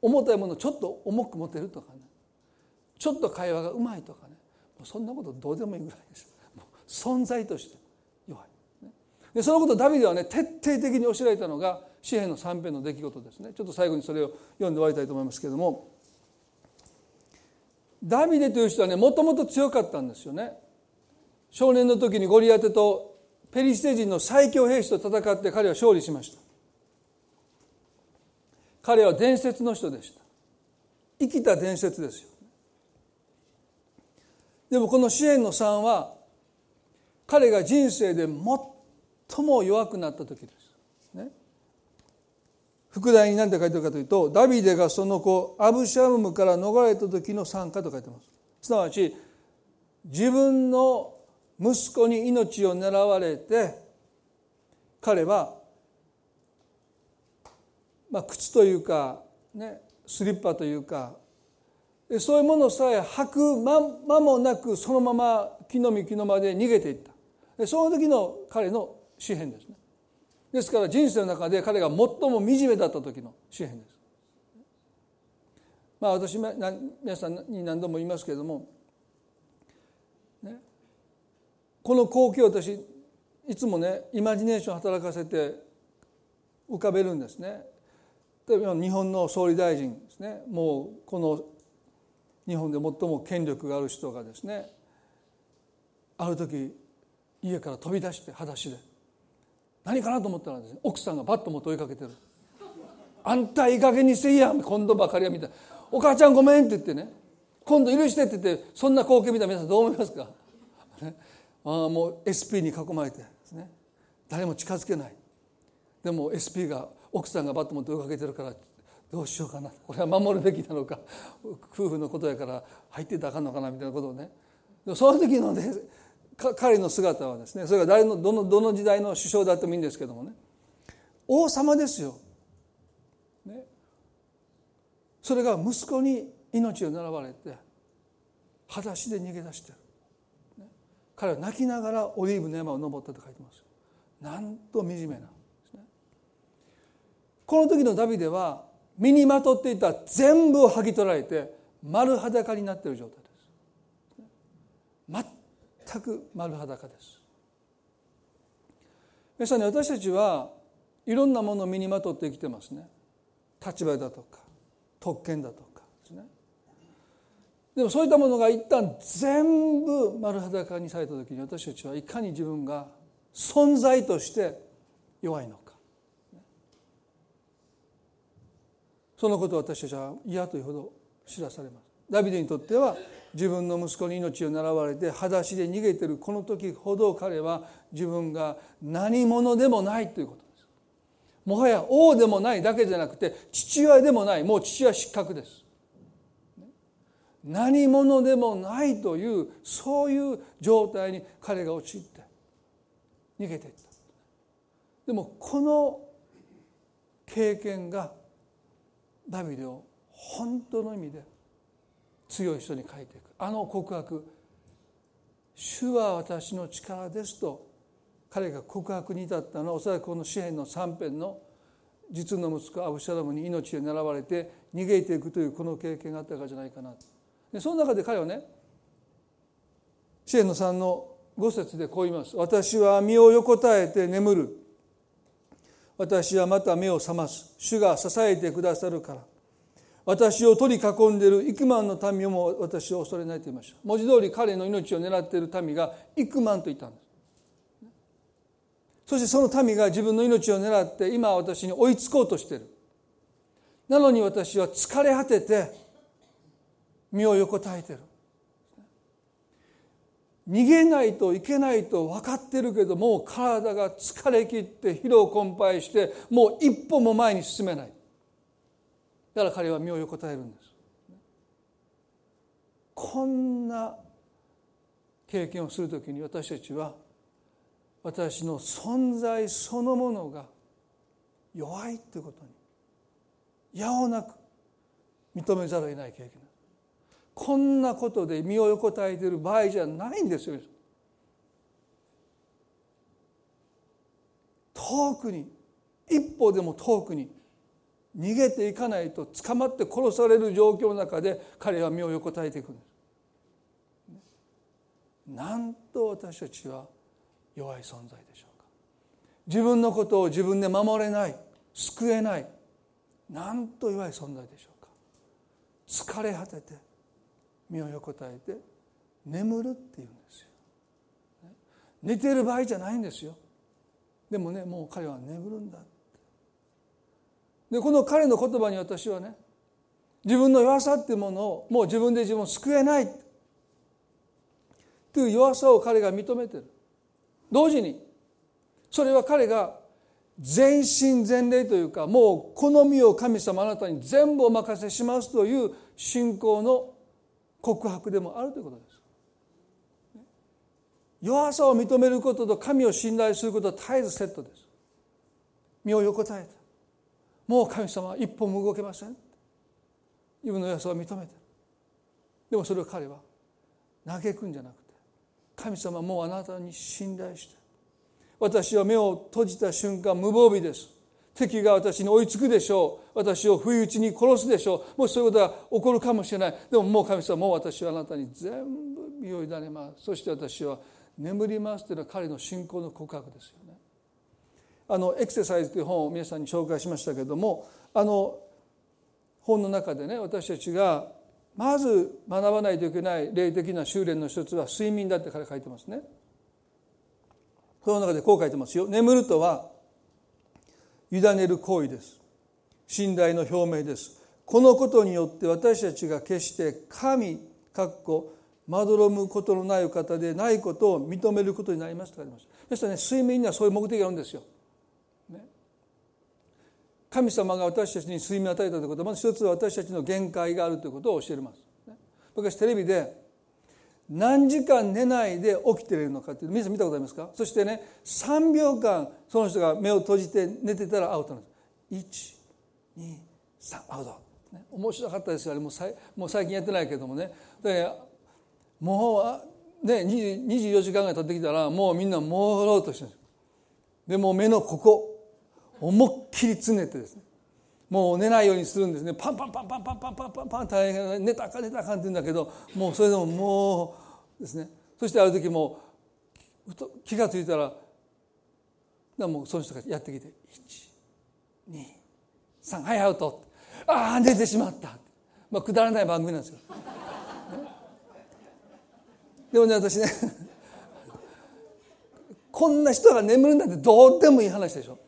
重たいものちょっと重く持てるとかね。ちょっと会話がうまいとかね。そんなことどうでもいいぐらいです。存在として弱い。でそのことをダビデはね徹底的に教えられたのが詩篇の3編の出来事ですね。ちょっと最後にそれを読んで終わりたいと思いますけれども。ダビデという人はねもともと強かったんですよね。少年の時にゴリアテとペリシテ人の最強兵士と戦って彼は勝利しました。彼は伝説の人でした。生きた伝説ですよ。でもこの支援の3は彼が人生で最も弱くなった時です。ね、副題に何て書いてるかというとダビデがその子アブシャロムから逃れた時の参加と書いてますすなわち自分の息子に命を狙われて彼は、まあ、靴というか、ね、スリッパというかそういうものさえ履く間もなくそのまま木の実木の間で逃げていったその時の彼の詩篇ですねですから人生の中で彼が最も惨めだった時の詩篇です。まあ私皆さんに何度も言いますけれども、この光景を私いつもねイマジネーション働かせて浮かべるんですね。例えば日本の総理大臣ですねもうこの日本で最も権力がある人がですねある時家から飛び出して裸足で何かなと思ったらです、ね、奥さんがバッとも問いかけてる「あんたいい加減にせいや今度ばかりは」みた。いな「お母ちゃんごめん」って言ってね「今度許して」って言ってそんな光景見たら皆さんどう思いますか、ああもう SP に囲まれてですね。誰も近づけない。でも SP が奥さんがバッと持って追いかけてるからどうしようかな。これは守るべきなのか。夫婦のことやから入ってたらあかんのかなみたいなことをね。その時のね彼の姿はですねそれが誰のどのどの時代の首相であってもいいんですけどもね。王様ですよ。ね、それが息子に命を狙われて裸足で逃げ出してる、ね、彼は泣きながらオリーブの山を登ったと書いてますなんと惨めな。ですね。この時のダビデは身にまとっていた全部を剥ぎ取られて丸裸になっている状態です。全く丸裸です。皆さんね私たちはいろんなものを身にまとって生きてますね。立場だとか特権だとかですね。でもそういったものが一旦全部丸裸にされた時に私たちはいかに自分が存在として弱いのか。そのことを私たちは嫌というほど知らされます。ダビデにとっては自分の息子に命を狙われて裸足で逃げてるこの時ほど彼は自分が何者でもないということです。もはや王でもないだけじゃなくて父親でもないもう父親失格です。何者でもないというそういう状態に彼が陥って逃げていった。でもこの経験がダビデを本当の意味で強い人に変えていくあの告白「主は私の力です」と彼が告白に至ったのはおそらくこの詩篇の3編の実の息子アブシャロムに命で狙われて逃げていくというこの経験があったからじゃないかな。でその中で彼はね詩篇の3の5節でこう言います「私は身を横たえて眠る」「私はまた目を覚ます」「主が支えてくださるから」私を取り囲んでいる幾万の民をも私を恐れないと言いました。文字通り彼の命を狙っている民が幾万といたんです。そしてその民が自分の命を狙って今私に追いつこうとしている。なのに私は疲れ果てて身を横たえてる。逃げないといけないと分かってるけどもう体が疲れ切って疲労困憊してもう一歩も前に進めない。だから彼は身を横たえるんです。こんな経験をするときに私たちは私の存在そのものが弱いということにやおなく認めざるを得ない経験こんなことで身を横たえている場合じゃないんですよ。遠くに一歩でも遠くに逃げていかないと捕まって殺される状況の中で彼は身を横たえていくんです。なんと私たちは弱い存在でしょうか。自分のことを自分で守れない救えないなんと弱い存在でしょうか。疲れ果てて身を横たえて眠るっていうんですよ。寝てる場合じゃないんですよ。でもねもう彼は眠るんだでこの彼の言葉に私はね自分の弱さっていうものをもう自分で自分を救えない。という弱さを彼が認めてる。同時にそれは彼が全身全霊というかもう好みを神様あなたに全部お任せしますという信仰の告白でもあるということです。弱さを認めることと神を信頼することは絶えずセットです。身を横たえた。もう神様は一歩も動けません。自分の弱さを認めてでもそれを彼は嘆くんじゃなくて神様もうあなたに信頼して私は目を閉じた瞬間無防備です敵が私に追いつくでしょう。私を不意打ちに殺すでしょう。もしそういうことが起こるかもしれない。でももう神様もう私はあなたに全部身を委ねます。そして私は眠りますというのは彼の信仰の告白ですよね。あのエクササイズという本を皆さんに紹介しましたけれどもあの本の中でね私たちがまず学ばないといけない霊的な修練の一つは睡眠だって彼書いてますね。その中でこう書いてますよ。眠るとはねる行為です。信頼の表明です。このことによって私たちが決して神かっこまどろむことのない方でないことを認めることになりますと書いてます。そしたらね睡眠にはそういう目的があるんですよ。ね神様が私たちに睡眠を与えたということはまず一つは私たちの限界があるということを教えます。昔テレビで何時間寝ないで起きているのかって皆さん見たことありますか？そしてね3秒間その人が目を閉じて寝てたらアウトなんです。123アウト、ね、面白かったですよあれ。もうもう最近やってないけどもね。でもうね24時間が経ってきたらもうみんな朦朧としてるでも目のここ思いっきりつねてですね。もう寝ないようにするんですね。パンパンパンパンパンパンパンパンパン大変寝たか寝たかって言うんだけどもうそれでももうですね。そしてある時もう気が付いたらもうその人がやってきて123はいアウトああ寝てしまった。まあくだらない番組なんですよ。でもね私ねこんな人が眠るなんてどうでもいい話でしょ。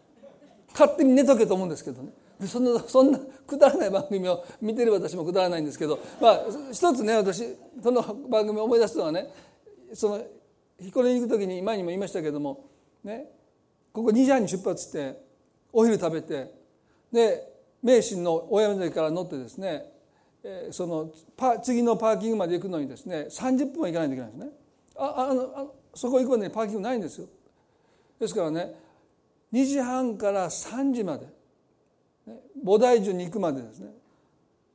勝手に寝とけと思うんですけどね。そんなそんなくだらない番組を見てる私もくだらないんですけどまあ一つね私その番組を思い出すのはねその彦根に行く時に前にも言いましたけどもねここ2時半に出発してお昼食べてで名神の大山崎から乗ってですねそのパ次のパーキングまで行くのにですね30分は行かないといけないんですね。ああのあそこ行くのにパーキングないんですよ。ですからね2時半から3時まで菩提樹に行くまでですね。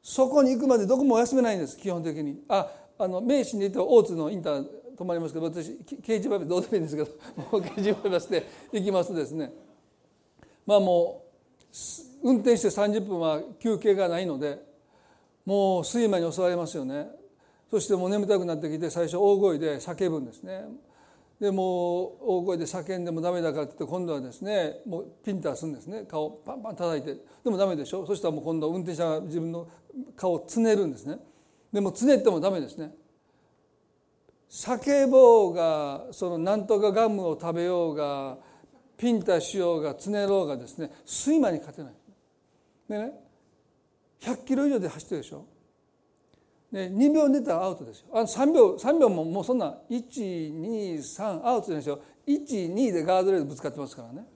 そこに行くまでどこも休めないんです基本的に。ああの名神で行った大津のインター泊まりますけど私刑事バイパスどうでもいいんですけど もう刑事バイパスで行きますとですね。まあもう運転して30分は休憩がないのでもう睡魔に襲われますよね。そしてもう眠たくなってきて最初大声で叫ぶんですね。でもう大声で叫んでもダメだからって言って今度はですねもうピンターするんですね。顔パンパン叩いて。でもダメでしょ？そしたらもう今度運転者が自分の顔をつねるんですね。でもつねってもダメですね。叫ぼうがそのなんとかガムを食べようがピンタしようがつねろうがですね睡魔に勝てない。でね100キロ以上で走ってるでしょ？で2秒寝たらアウトですよ。あの3秒3秒ももうそんな123アウトじゃないですよ。12でガードレールぶつかってますからね。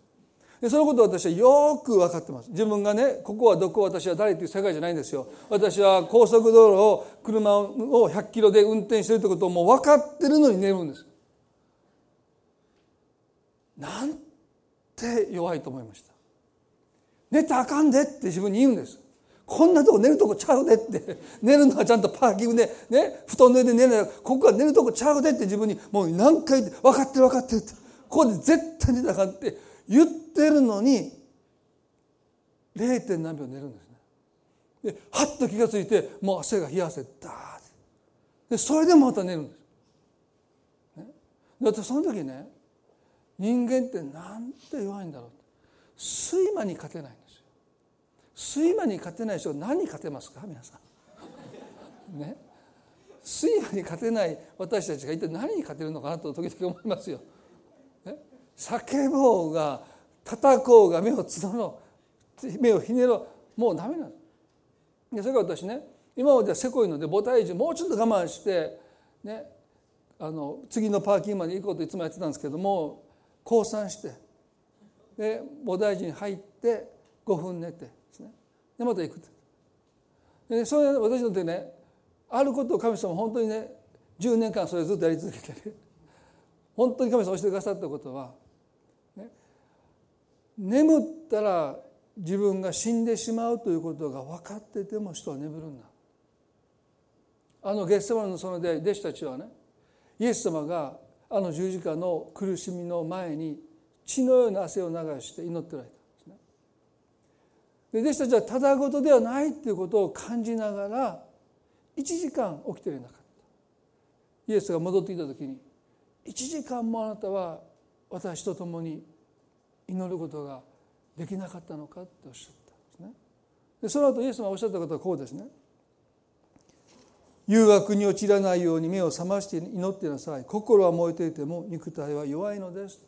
でそのことを私はよく分かってます。自分がねここはどこ私は誰っていう世界じゃないんですよ。私は高速道路を車を100キロで運転してるってことをもう分かってるのに寝るんです。なんて弱いと思いました。寝たらあかんでって自分に言うんです。こんなとこ寝るとこちゃうでって。寝るのはちゃんとパーキングで。ね。布団の上で寝ないここは寝るとこちゃうでって自分にもう何回分かってる分かってるって。ここで絶対寝たかって。言ってるのに 0. 何秒寝るんですね。ではっと気が付いてもう汗が冷や汗ダーでそれでもまた寝るんです、ね、だってその時ね人間ってなんて弱いんだろう睡魔に勝てない。睡魔に勝てない人は何に勝てますか？皆さん。ね？睡魔に勝てない私たちが一体何に勝てるのかなと時々思いますよ。ね、叫ぼうが叩こうが目をつどろう。目をひねろ。うもうダメなんで。それから私ね今まではせこいので母体重もうちょっと我慢してね？あの次のパーキングまで行こうといつもやってたんですけども降参してで菩提寺に入って5分寝て。でまた行くでそれ私のでねあることを神様本当にね10年間それずっとやり続けてる。本当に神様教えてくださったことは、ね、眠ったら自分が死んでしまうということが分かってても人は眠るんだ。あのゲッセマのそので弟子たちはねイエス様があの十字架の苦しみの前に血のような汗を流して祈ってられた。で。弟子たちはただ事ではないっていうことを感じながら1時間起きていなかったイエスが戻ってきた時に1時間もあなたは私と共に祈ることができなかったのかっておっしゃったんですね。でその後イエスがおっしゃったことはこうですね。誘惑に陥らないように目を覚まして祈ってなさい心は燃えていても肉体は弱いのです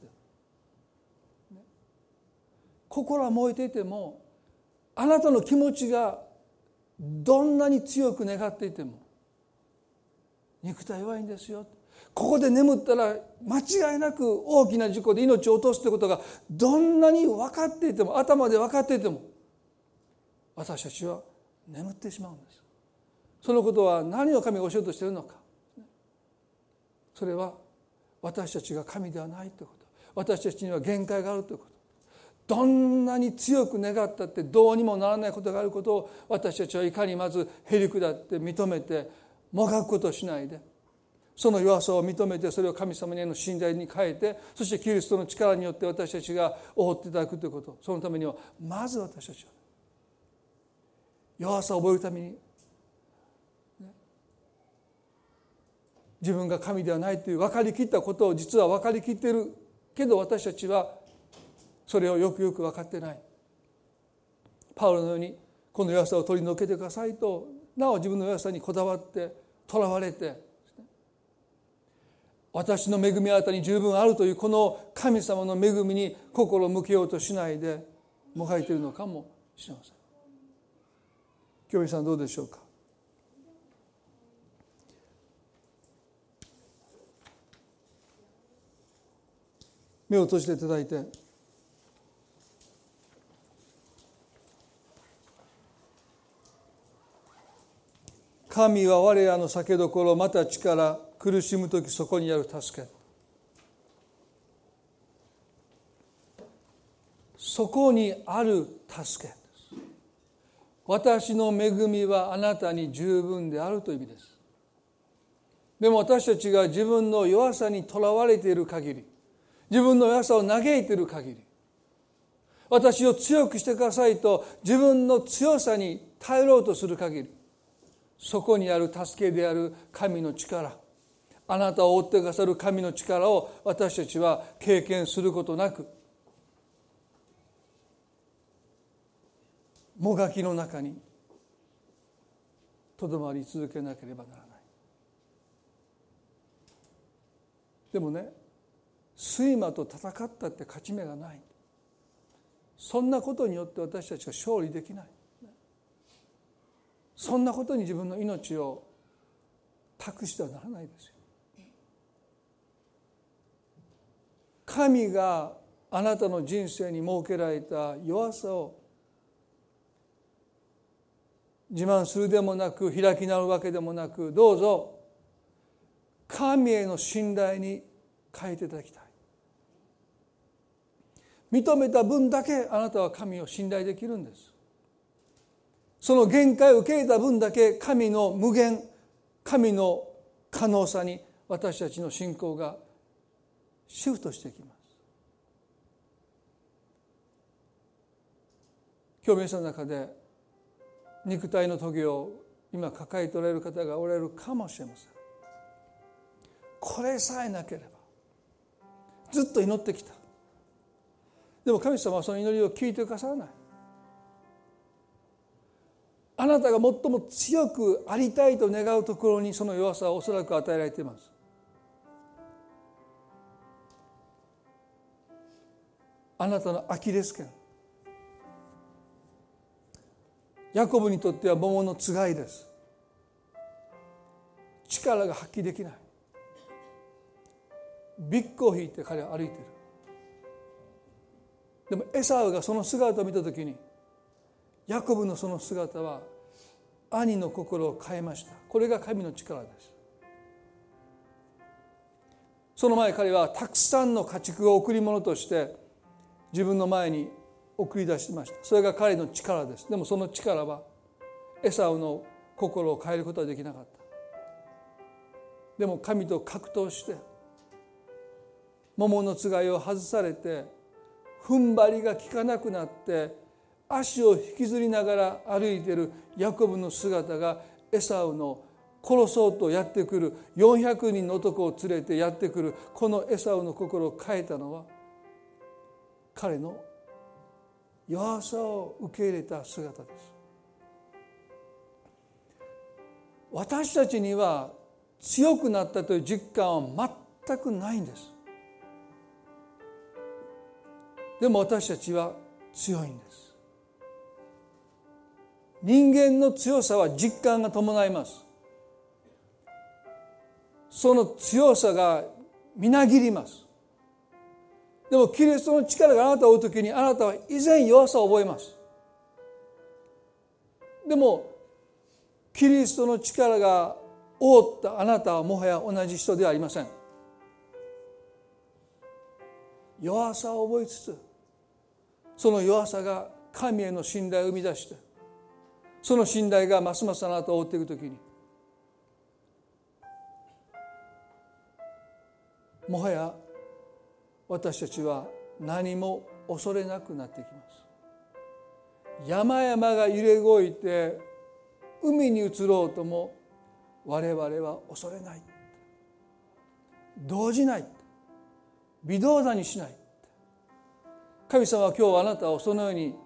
心は燃えていてもあなたの気持ちがどんなに強く願っていても肉体弱いんですよ。ここで眠ったら間違いなく大きな事故で命を落とすということがどんなに分かっていても頭で分かっていても私たちは眠ってしまうんです。そのことは何を神が教えようとしているのか。それは私たちが神ではないということ。私たちには限界があるということ。どんなに強く願ったってどうにもならないことがあることを私たちはいかにまずへり下って認めてもがくことをしないでその弱さを認めてそれを神様への信頼に変えてそしてキリストの力によって私たちが覆っていただくということ。そのためにはまず私たちは弱さを覚えるために自分が神ではないという分かりきったことを実は分かりきっているけど私たちはそれをよくよく分かってない。パウロのようにこの弱さを取り除けてくださいとなお自分の弱さにこだわってとらわれて私の恵みあなたに十分あるというこの神様の恵みに心を向けようとしないでもがいているのかもしれません。京美さんどうでしょうか？目を閉じていただいて。神は我らの酒どころまた力苦しむ時そこにある助け。そこにある助け。私の恵みはあなたに十分であるという意味です。でも私たちが自分の弱さにとらわれている限り自分の弱さを嘆いている限り私を強くしてくださいと自分の強さに頼ろうとする限りそこにある助けである神の力。あなたを追ってくださる神の力を私たちは経験することなくもがきの中にとどまり続けなければならない。でもね睡魔と戦ったって勝ち目がない。そんなことによって私たちは勝利できない。そんなことに自分の命を託してはならないですよ。神があなたの人生に設けられた弱さを自慢するでもなく開き直るわけでもなくどうぞ神への信頼に変えていただきたい。認めた分だけあなたは神を信頼できるんです。その限界を受け入れた分だけ神の無限神の可能さに私たちの信仰がシフトしていきます。今日皆さんの中で肉体の棘を今抱えておられる方がおられるかもしれません。これさえなければずっと祈ってきた。でも神様はその祈りを聞いてくださらない。あなたが最も強くありたいと願うところにその弱さをおそらく与えられています。あなたのアキレス腱。ヤコブにとっては桃のつがいです。力が発揮できない。ビッグを引いて彼は歩いている。でもエサウがその姿を見た時にヤコブのその姿は兄の心を変えました。これが神の力です。その前彼はたくさんの家畜を贈り物として自分の前に送り出しました。それが彼の力です。でもその力はエサウの心を変えることはできなかった。でも神と格闘して桃のつがいを外されて踏ん張りが効かなくなって足を引きずりながら歩いてるヤコブの姿がエサウの殺そうとやってくる400人の男を連れてやってくるこのエサウの心を変えたのは彼の弱さを受け入れた姿です私たちには強くなったという実感は全くないんですでも私たちは強いんです人間の強さは実感が伴います。その強さがみなぎります。でもキリストの力があなたを追う時にあなたは以前弱さを覚えます。でもキリストの力が覆ったあなたはもはや同じ人ではありません。弱さを覚えつつその弱さが神への信頼を生み出してその信頼がますますあなたを追っていくときにもはや私たちは何も恐れなくなってきます。山々が揺れ動いて海に移ろうとも我々は恐れない。動じない。微動だにしない。神様は今日あなたをそのように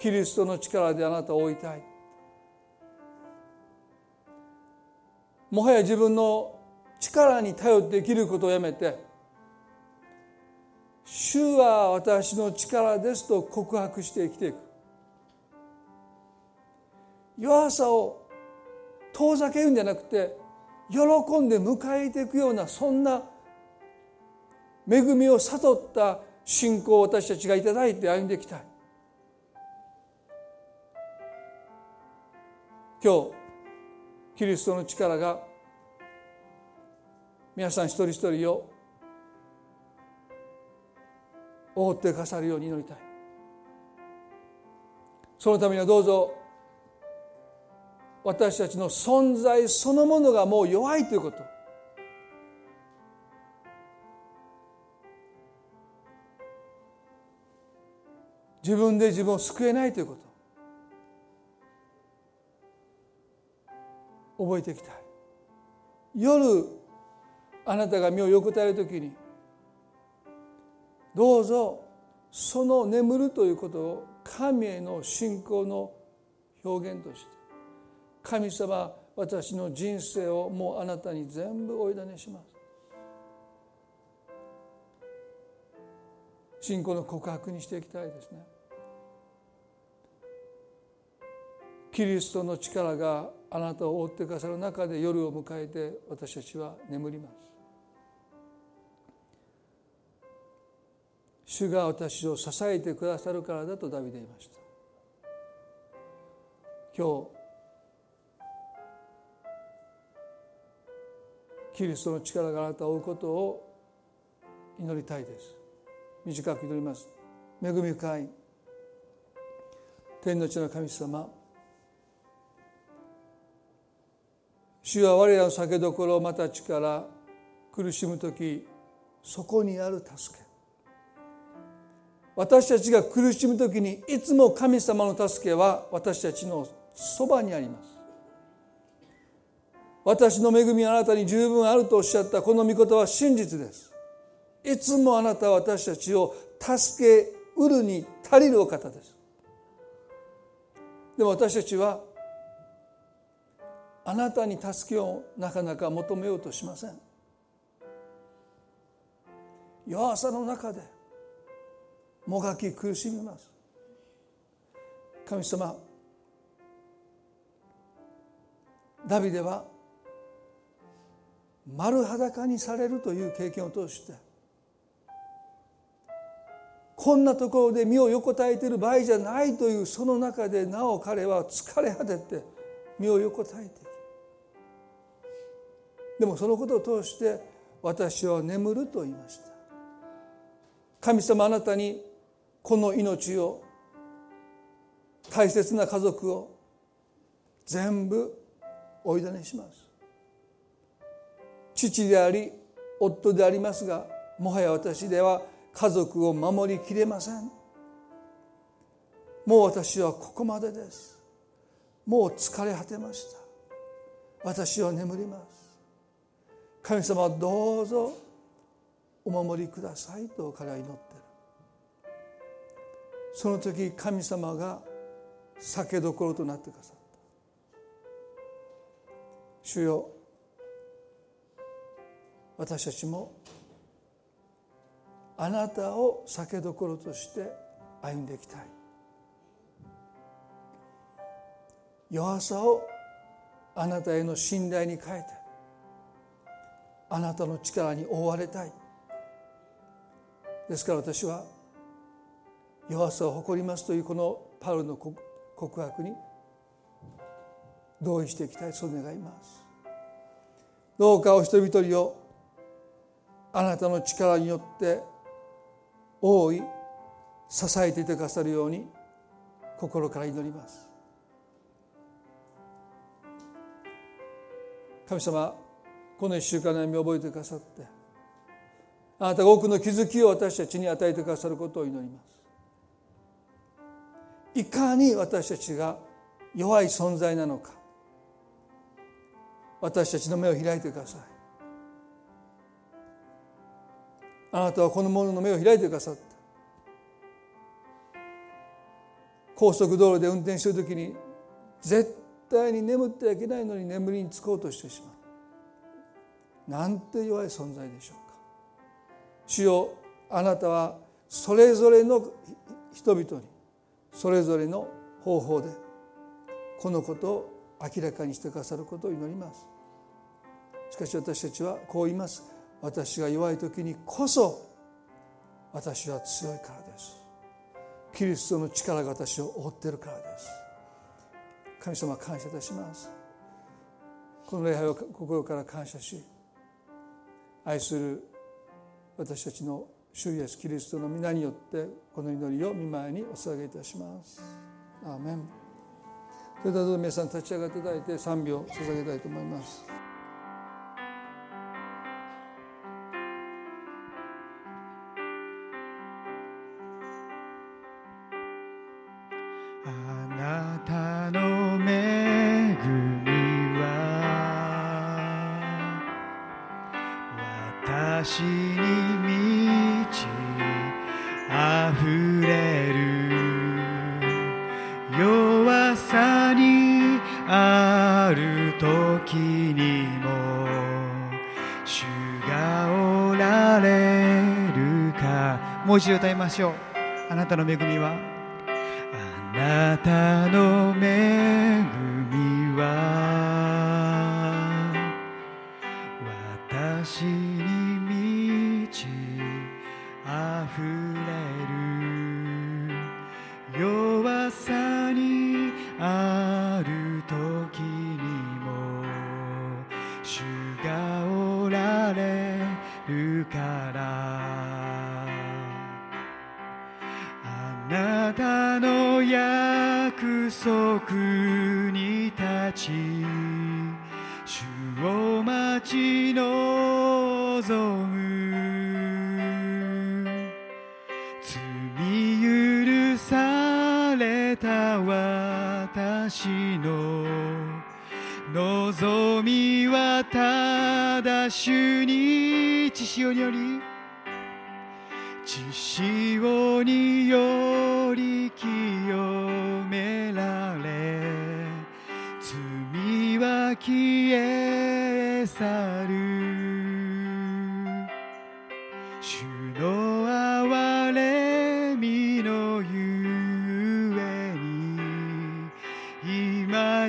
キリストの力であなたを追いたい。もはや自分の力に頼って生きることをやめて主は私の力ですと告白して生きていく。弱さを遠ざけるんじゃなくて喜んで迎えていくようなそんな恵みを悟った信仰を私たちがいただいて歩んでいきたい。今日キリストの力が皆さん一人一人を覆ってかさるように祈りたい。そのためにはどうぞ私たちの存在そのものがもう弱いということ。自分で自分を救えないということ。覚えていきたい。夜あなたが身を横たえる時にどうぞその眠るということを神への信仰の表現として神様私の人生をもうあなたに全部お委ねします。信仰の告白にしていきたいですね。キリストの力があなたを覆ってくださる中で夜を迎えて私たちは眠ります。主が私を支えてくださるからだとダビデ言いました。今日キリストの力があなたを追うことを祈りたいです。短く祈ります。恵み深い。天の地の神様主は我らの酒どころまた力苦しむ時そこにある助け。私たちが苦しむ時にいつも神様の助けは私たちのそばにあります。私の恵みはあなたに十分あるとおっしゃったこの御言葉は真実です。いつもあなたは私たちを助けうるに足りるお方です。でも私たちはあなたに助けをなかなか求めようとしません。弱さの中でもがき苦しみます。神様ダビデは丸裸にされるという経験を通してこんなところで身を横たえている場合じゃないというその中でなお彼は疲れ果てて身を横たえているでもそのことを通して私は眠ると言いました。神様あなたにこの命を大切な家族を全部おいだねします。父であり夫でありますがもはや私では家族を守りきれません。もう私はここまでです。もう疲れ果てました。私は眠ります。神様どうぞお守りくださいと彼は祈ってる。その時神様が酒どころとなってくださった。主よ私たちもあなたを酒どころとして歩んでいきたい。弱さをあなたへの信頼に変えてあなたの力に覆われたい。ですから私は弱さを誇りますというこのパウロの告白に同意していきたいそう願います。どうかお一人一人をあなたの力によって覆い支えていてくださるように心から祈ります。神様この一週間の歩みを覚えてくださってあなたが多くの気づきを私たちに与えてくださることを祈ります。いかに私たちが弱い存在なのか私たちの目を開いてください。あなたはこの者の目を開いてくださった高速道路で運転してる時に絶対に眠ってはいけないのに眠りにつこうとしてしまうなんて弱い存在でしょうか。主よあなたはそれぞれの人々にそれぞれの方法でこのことを明らかにしてくださることを祈ります。しかし私たちはこう言います。私が弱い時にこそ私は強いからです。キリストの力が私を覆っているからです。神様感謝いたします。この礼拝を心から感謝し愛する私たちの主イエスキリストの皆によってこの祈りを見舞いにお捧げいたします。アーメン。それでは皆さん立ち上がっていただいて賛美を捧げたいと思います。う一度歌いましょう。あなたの恵みは？あなたの恵み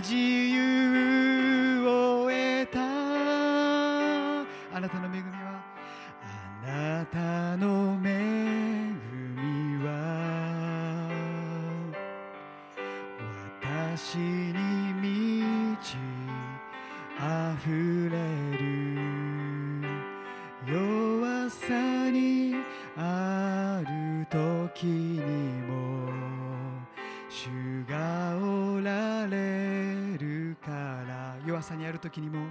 今時にも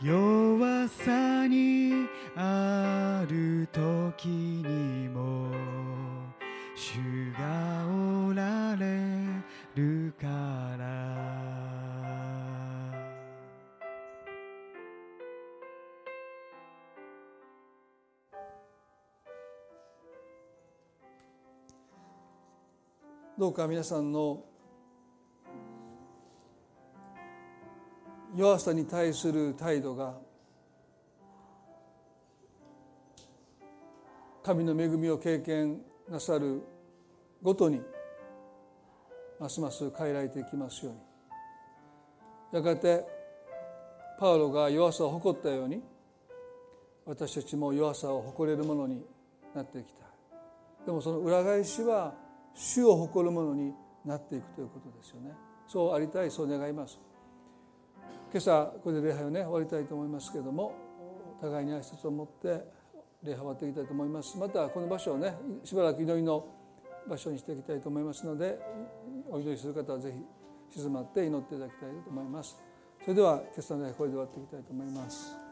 弱さにある時にも主がおられるから。どうか皆さんの弱さに対する態度が神の恵みを経験なさるごとにますます変えられていきますように。やがてパウロが弱さを誇ったように私たちも弱さを誇れるものになっていきた。いでもその裏返しは主を誇るものになっていくということですよね。そうありたいそう願います。今朝これで礼拝をね終わりたいと思いますけれども互いに挨拶を持って礼拝を終わっていきたいと思います。またこの場所をねしばらく祈りの場所にしていきたいと思いますのでお祈りする方はぜひ静まって祈っていただきたいと思います。それでは今朝の礼拝これで終わっていきたいと思います。